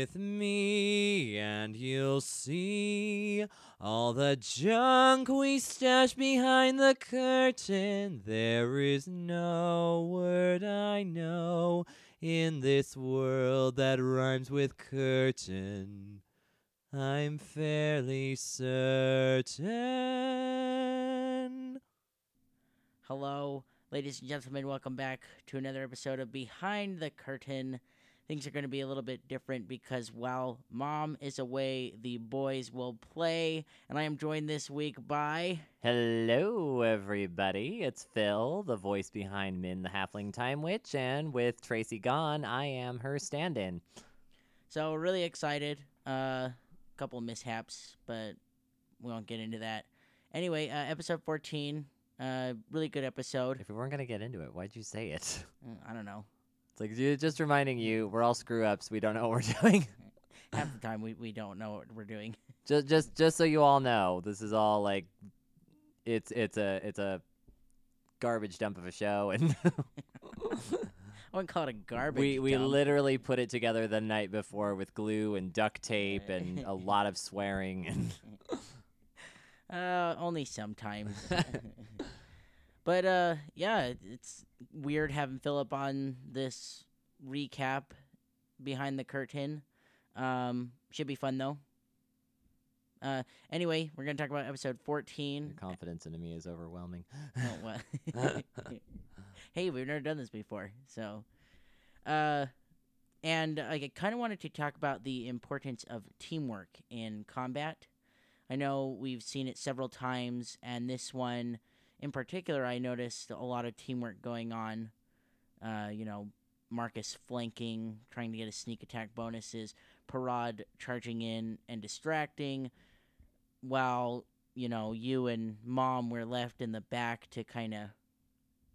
with me and you'll see all the junk we stash behind the curtain. There is no word I know in this world that rhymes with curtain. I'm fairly certain. Hello, ladies and gentlemen. Welcome back to another episode of Behind the Curtain. Things are going to be a little bit different because while mom is away, the boys will play. And I am joined this week by. Hello, everybody. It's Phil, the voice behind Min, the Halfling Time Witch, and with Tracy gone, I am her stand in. So, really excited. A uh, couple mishaps, but we won't get into that. Anyway, uh, episode 14. Uh, really good episode. If we weren't going to get into it, why'd you say it? I don't know. It's like just reminding you, we're all screw ups. We don't know what we're doing. Half the time we, we don't know what we're doing. just, just, just so you all know, this is all like, it's, it's a, it's a garbage dump of a show, and I wouldn't call it a garbage. Dump. We, we dump. literally put it together the night before with glue and duct tape and a lot of swearing and. Uh, only sometimes. but uh, yeah, it's weird having Philip on this recap behind the curtain. Um, should be fun though. Uh, anyway, we're gonna talk about episode Your fourteen. confidence in me is overwhelming. Oh, well. hey, we've never done this before, so. Uh, and I kind of wanted to talk about the importance of teamwork in combat. I know we've seen it several times, and this one in particular, I noticed a lot of teamwork going on. Uh, you know, Marcus flanking, trying to get his sneak attack bonuses, Parad charging in and distracting, while, you know, you and Mom were left in the back to kind of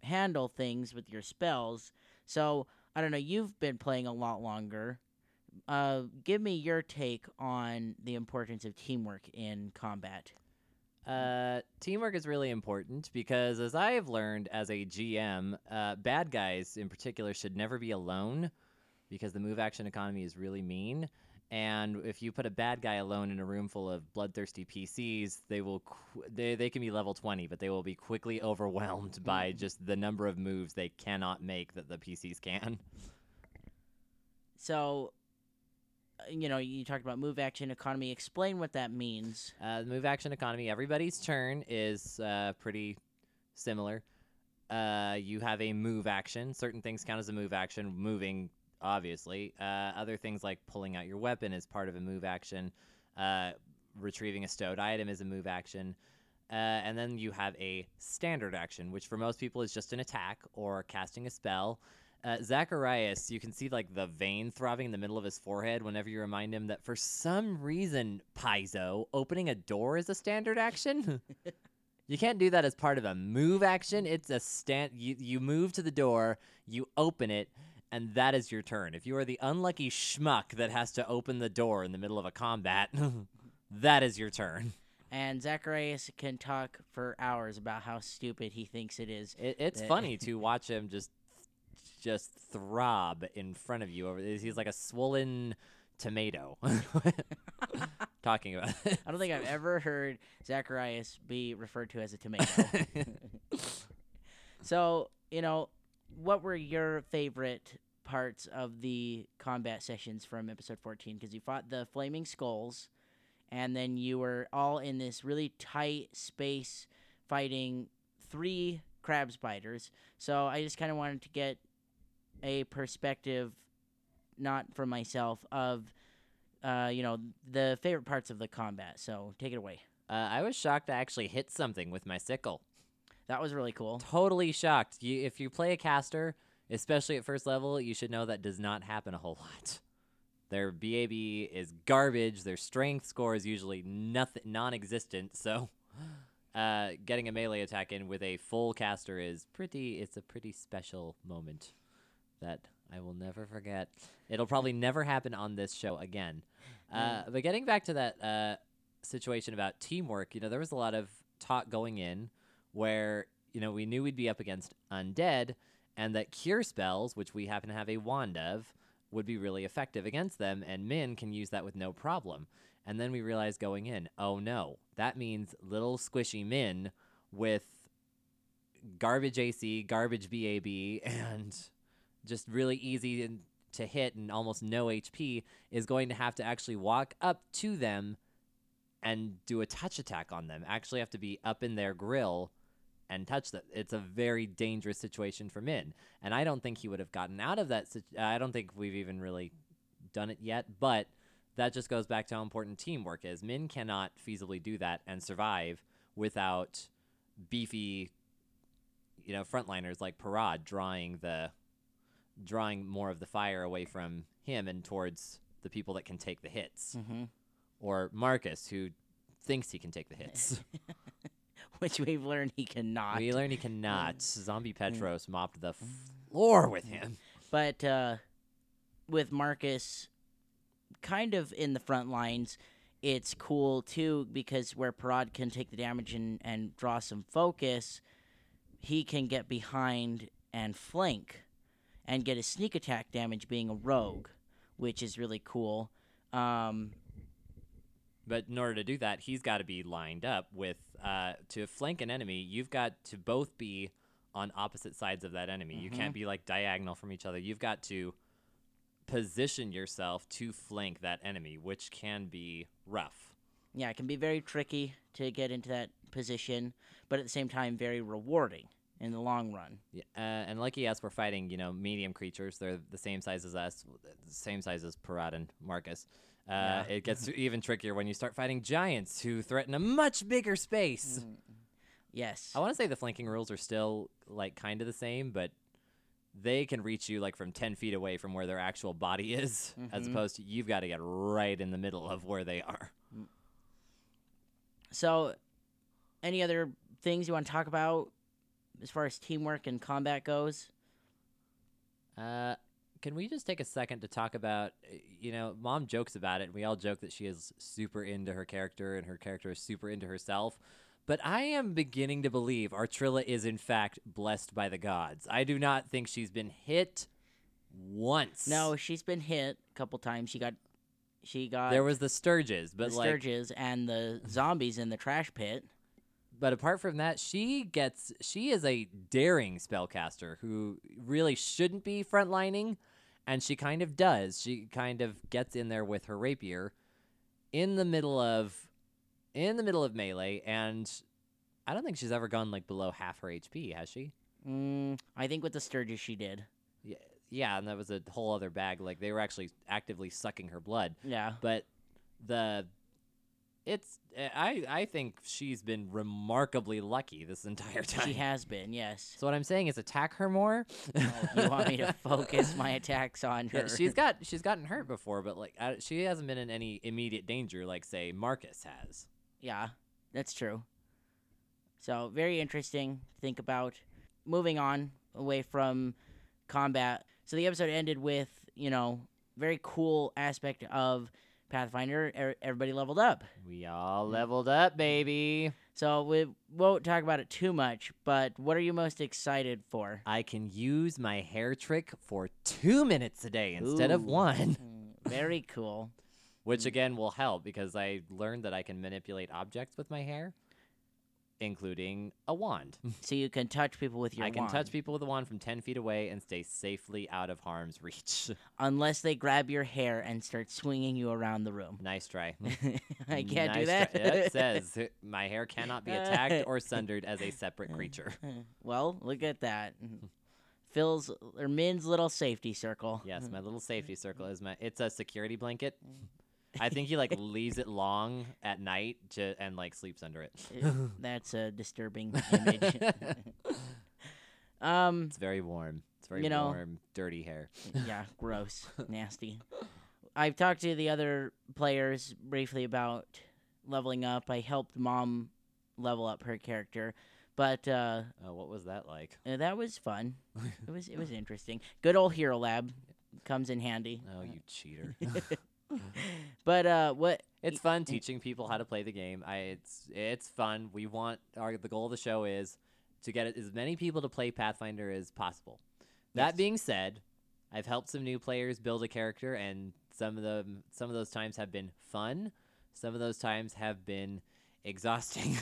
handle things with your spells. So, I don't know, you've been playing a lot longer uh, give me your take on the importance of teamwork in combat. Uh, teamwork is really important because, as I have learned as a GM, uh, bad guys in particular should never be alone because the move action economy is really mean. And if you put a bad guy alone in a room full of bloodthirsty PCs, they will qu- they they can be level 20, but they will be quickly overwhelmed by just the number of moves they cannot make that the PCs can. So, you know, you talked about move action economy. Explain what that means. Uh, the move action economy, everybody's turn is uh, pretty similar. Uh, you have a move action. Certain things count as a move action, moving, obviously. Uh, other things like pulling out your weapon is part of a move action. Uh, retrieving a stowed item is a move action. Uh, and then you have a standard action, which for most people is just an attack or casting a spell. Uh, Zacharias, you can see like the vein throbbing in the middle of his forehead whenever you remind him that for some reason, Paizo, opening a door is a standard action. you can't do that as part of a move action. It's a stand. You you move to the door, you open it, and that is your turn. If you are the unlucky schmuck that has to open the door in the middle of a combat, that is your turn. And Zacharias can talk for hours about how stupid he thinks it is. It, it's Uh, funny to watch him just just throb in front of you. Over he's like a swollen tomato. Talking about it. I don't think I've ever heard Zacharias be referred to as a tomato. so, you know, what were your favorite parts of the combat sessions from episode 14? Because you fought the Flaming Skulls, and then you were all in this really tight space fighting three crab spiders. So I just kind of wanted to get a perspective, not from myself, of, uh, you know, the favorite parts of the combat. So take it away. Uh, I was shocked I actually hit something with my sickle. That was really cool. Totally shocked. You, if you play a caster, especially at first level, you should know that does not happen a whole lot. Their BAB is garbage. Their strength score is usually nothing, non-existent. So, uh, getting a melee attack in with a full caster is pretty. It's a pretty special moment that I will never forget. It'll probably never happen on this show again. Uh, but getting back to that uh, situation about teamwork, you know, there was a lot of talk going in where you know we knew we'd be up against undead, and that cure spells, which we happen to have a wand of, would be really effective against them, and Min can use that with no problem. And then we realized going in, oh no, that means little squishy Min with garbage AC, garbage BAB, and just really easy and- to hit and almost no HP is going to have to actually walk up to them and do a touch attack on them. Actually, have to be up in their grill and touch them. It's a very dangerous situation for Min, and I don't think he would have gotten out of that. Situ- I don't think we've even really done it yet, but that just goes back to how important teamwork is. Min cannot feasibly do that and survive without beefy, you know, frontliners like Parad drawing the drawing more of the fire away from him and towards the people that can take the hits, hmm or Marcus who thinks he can take the hits. Which we've learned he cannot. we learned he cannot. Zombie Petros mopped the floor with him. But uh, with Marcus kind of in the front lines, it's cool too because where Parad can take the damage and, and draw some focus, he can get behind and flank and get a sneak attack damage being a rogue, which is really cool. Um, But in order to do that, he's got to be lined up with uh, to flank an enemy. You've got to both be on opposite sides of that enemy. You can't be like diagonal from each other. You've got to position yourself to flank that enemy, which can be rough. yeah, it can be very tricky to get into that position, but at the same time, very rewarding in the long run. Yeah, uh, and lucky us, we're fighting you know medium creatures. They're the same size as us, the same size as Parad and Marcus. Uh, Yeah. It gets even trickier when you start fighting giants who threaten a much bigger space. Yes. I want to say the flanking rules are still like kind of the same, but they can reach you like from 10 feet away from where their actual body is, as Mhm. opposed to you've got to get right in the middle of where they are. So, any other things you want to talk about as far as teamwork and combat goes? Uh, can we just take a second to talk about, you know, mom jokes about it. and We all joke that she is super into her character and her character is super into herself. But I am beginning to believe Artrilla is in fact blessed by the gods. I do not think she's been hit once. No, she's been hit a couple times. She got, she got There was the Stirges, the but like Stirges and the zombies in the trash pit. But apart from that, she gets she is a daring spellcaster who really shouldn't be frontlining, and she kind of does. She kind of gets in there with her rapier in the middle of in the middle of melee, and I don't think she's ever gone like below half her HP, has she? Mm, I think with the Stirges she did. Yeah, yeah, and that was a whole other bag. Like they were actually actively sucking her blood. Yeah. But the it's eh, I I think she's been remarkably lucky this entire time. She has been, yes. So what I'm saying is attack her more. Oh, you want me to focus my attacks on her? Yeah, she's got she's gotten hurt before, but like I, she hasn't been in any immediate danger like say Marcus has. Yeah, that's true. So very interesting to think about. Moving on away from combat. So the episode ended with you know very cool aspect of Pathfinder. Er- everybody leveled up. We all leveled up, baby. So we won't talk about it too much. But what are you most excited for? I can use my hair trick for two minutes a day instead of one, Mm, very cool. which again will help because I learned that I can manipulate objects with my hair, including a wand. So you can touch people with your wand. I can wand. touch people with a wand from ten feet away and stay safely out of harm's reach. unless they grab your hair and start swinging you around the room. nice try. I can't do Nice that. try. It says my hair cannot be attacked or sundered as a separate uh, creature. Uh, well, look at that. Phil's or Min's little safety circle. Yes, my little safety circle is my. It's a security blanket. Mm. I think he like leaves it long at night to and like sleeps under it. That's a disturbing image. um, It's very warm. It's very You know- warm, dirty hair. yeah, gross, nasty. I've talked to the other players briefly about leveling up. I helped mom level up her character, but uh, Oh, what was that like? uh, that was fun. It was it was interesting. Good old Hero Lab comes in handy. Oh, you cheater! But uh, what? it's fun teaching people how to play the game. I it's it's fun. We want our the goal of the show is to get as many people to play Pathfinder as possible. That Yes. being said, I've helped some new players build a character, and some of them, some of those times have been fun. Some of those times have been exhausting.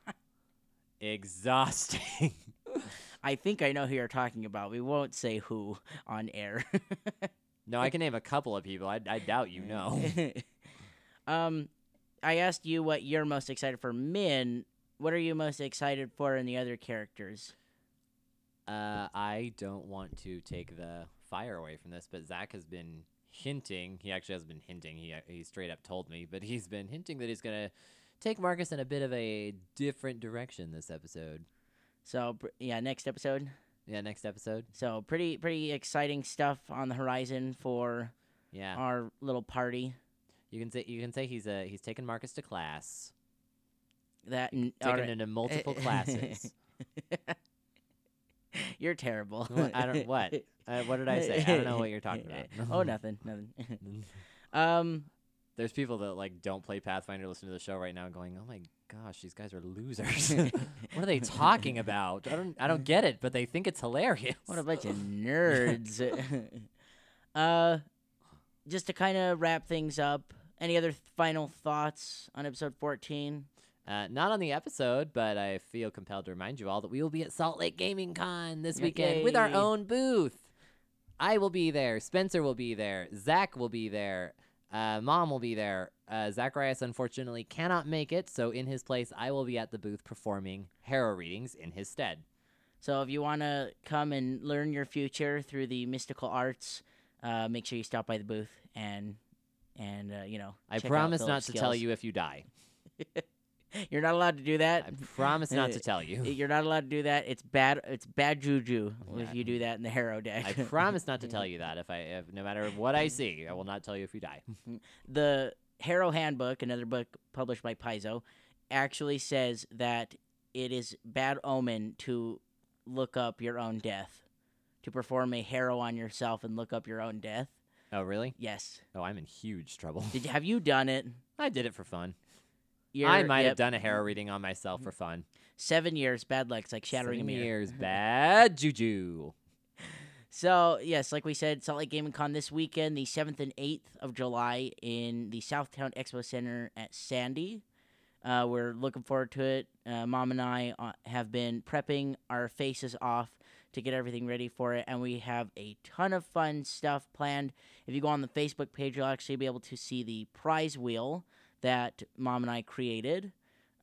exhausting. I think I know who you're talking about. We won't say who on air. no, I can name a couple of people. I, I doubt you know. um, I asked you what you're most excited for. Min, what are you most excited for in the other characters? Uh, I don't want to take the fire away from this, but Zach has been hinting. He actually has been hinting. He he straight up told me, but he's been hinting that he's gonna take Marcus in a bit of a different direction this episode. So yeah, next episode. Yeah, next episode. So pretty pretty exciting stuff on the horizon for yeah our little party. You can say you can say he's a he's taken Marcus to class. That taken right. into multiple classes. You're terrible. What, I don't what. Uh, what did I say? I don't know what you're talking about. oh, nothing, nothing. um, there's people that like don't play Pathfinder, listen to the show right now, going, "Oh my gosh, these guys are losers. what are they talking about? I don't, I don't get it, but they think it's hilarious. What a bunch of nerds." uh, just to kind of wrap things up, any other final thoughts on episode 14? Uh, not on the episode, but I feel compelled to remind you all that we will be at Salt Lake Gaming Con this weekend Yay. with our own booth. I will be there. Spencer will be there. Zach will be there. Uh, Mom will be there. Uh, Zacharias unfortunately cannot make it, so in his place, I will be at the booth performing tarot readings in his stead. So if you want to come and learn your future through the mystical arts, uh, make sure you stop by the booth and and uh, you know. I promise not to tell you if you die. You're not allowed to do that. I promise not to uh, tell you. You're not allowed to do that. It's bad. It's bad juju oh, yeah. if you do that in the Harrow deck. I promise not to tell you that. If I, if, no matter what I see, I will not tell you if you die. the Harrow Handbook, another book published by Paizo, actually says that it is bad omen to look up your own death, to perform a harrow on yourself and look up your own death. Oh, really? Yes. Oh, I'm in huge trouble. Did have you done it? I did it for fun. I might yep. have done a harrow reading on myself for fun. Seven years, bad luck. It's like shattering Seven a mirror. years, bad juju. So yes, like we said, Salt Lake Gaming Con this weekend, the seventh and eighth of July in the South Towne Expo Center at Sandy. Uh, we're looking forward to it. Uh, Mom and I uh, have been prepping our faces off to get everything ready for it, and we have a ton of fun stuff planned. If you go on the Facebook page, you'll actually be able to see the prize wheel that Mom and I created.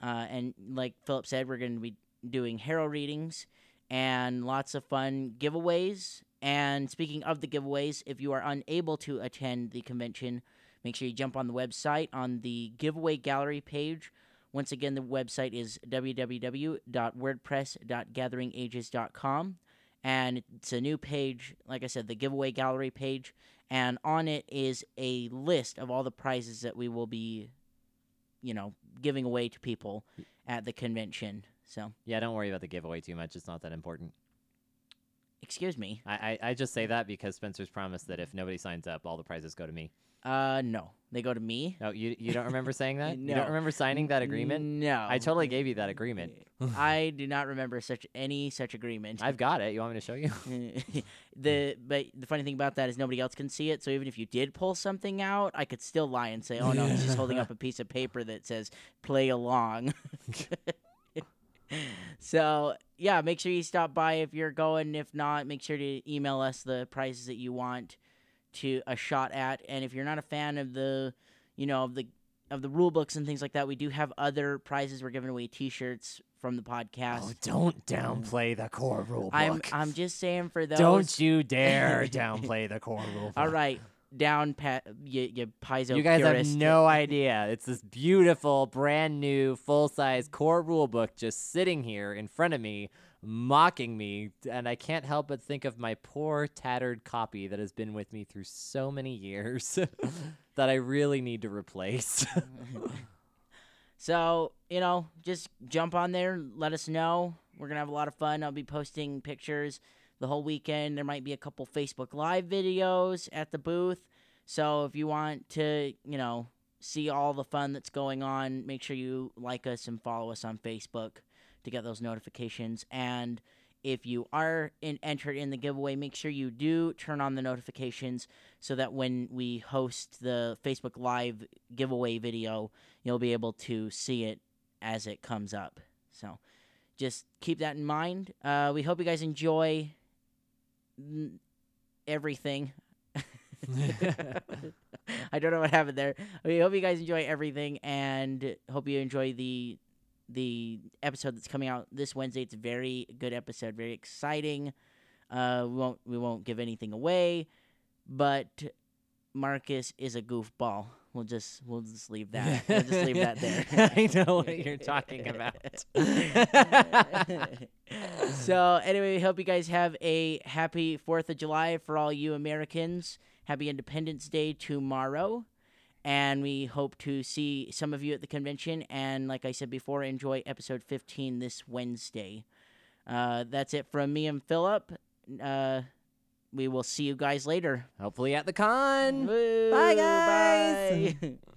Uh, and like Philip said, we're going to be doing harrow readings and lots of fun giveaways. And speaking of the giveaways, if you are unable to attend the convention, make sure you jump on the website on the giveaway gallery page. Once again, the website is www.wordpress.gatheringages.com. And it's a new page, like I said, the giveaway gallery page. And on it is a list of all the prizes that we will be you know giving away to people at the convention. So yeah, don't worry about the giveaway too much. It's not that important. Excuse me. I, I, I just say that because Spencer's promised that if nobody signs up, all the prizes go to me. Uh, no, they go to me. No, you you don't remember saying that? no. You don't remember signing that agreement? No, I totally gave you that agreement. I do not remember such any such agreement. I've got it. You want me to show you? the but the funny thing about that is nobody else can see it. So even if you did pull something out, I could still lie and say, "Oh no, he's just holding up a piece of paper that says play along." So yeah, make sure you stop by if you're going. If not, make sure to email us the prizes that you want to a shot at. And if you're not a fan of the, you know, of the of the rule books and things like that, we do have other prizes. We're giving away T-shirts from the oh, podcast. Oh, don't downplay the core rule book. I'm I'm just saying for those. Don't you dare downplay the core rule book. All right, down pat you, you Paizo You guys purist. have no idea. It's this beautiful, brand new, full size core rule book just sitting here in front of me mocking me, and I can't help but think of my poor tattered copy that has been with me through so many years that I really need to replace. so, you know, just jump on there, let us know. We're to have a lot of fun. I'll be posting pictures the whole weekend. There might be a couple Facebook Live videos at the booth. So, if you want to, you know, see all the fun that's going on, make sure you like us and follow us on Facebook to get those notifications. And if you are in, entered in the giveaway, make sure you do turn on the notifications so that when we host the Facebook Live giveaway video, you'll be able to see it as it comes up. So just keep that in mind. Uh, we hope you guys enjoy everything. I don't know what happened there. We hope you guys enjoy everything and hope you enjoy the the episode that's coming out this Wednesday. It's a very good episode, very exciting. Uh, we won't we won't give anything away, but Marcus is a goofball. We'll just we'll just leave that. We'll just leave that there. I know what you're talking about. So anyway, we hope you guys have a happy Fourth of July for all you Americans. Happy Independence Day tomorrow. And we hope to see some of you at the convention. And like I said before, enjoy episode 15 this Wednesday. Uh, that's it from me and Philip. Uh, we will see you guys later. Hopefully at the con. Woo, Bye, guys. bye.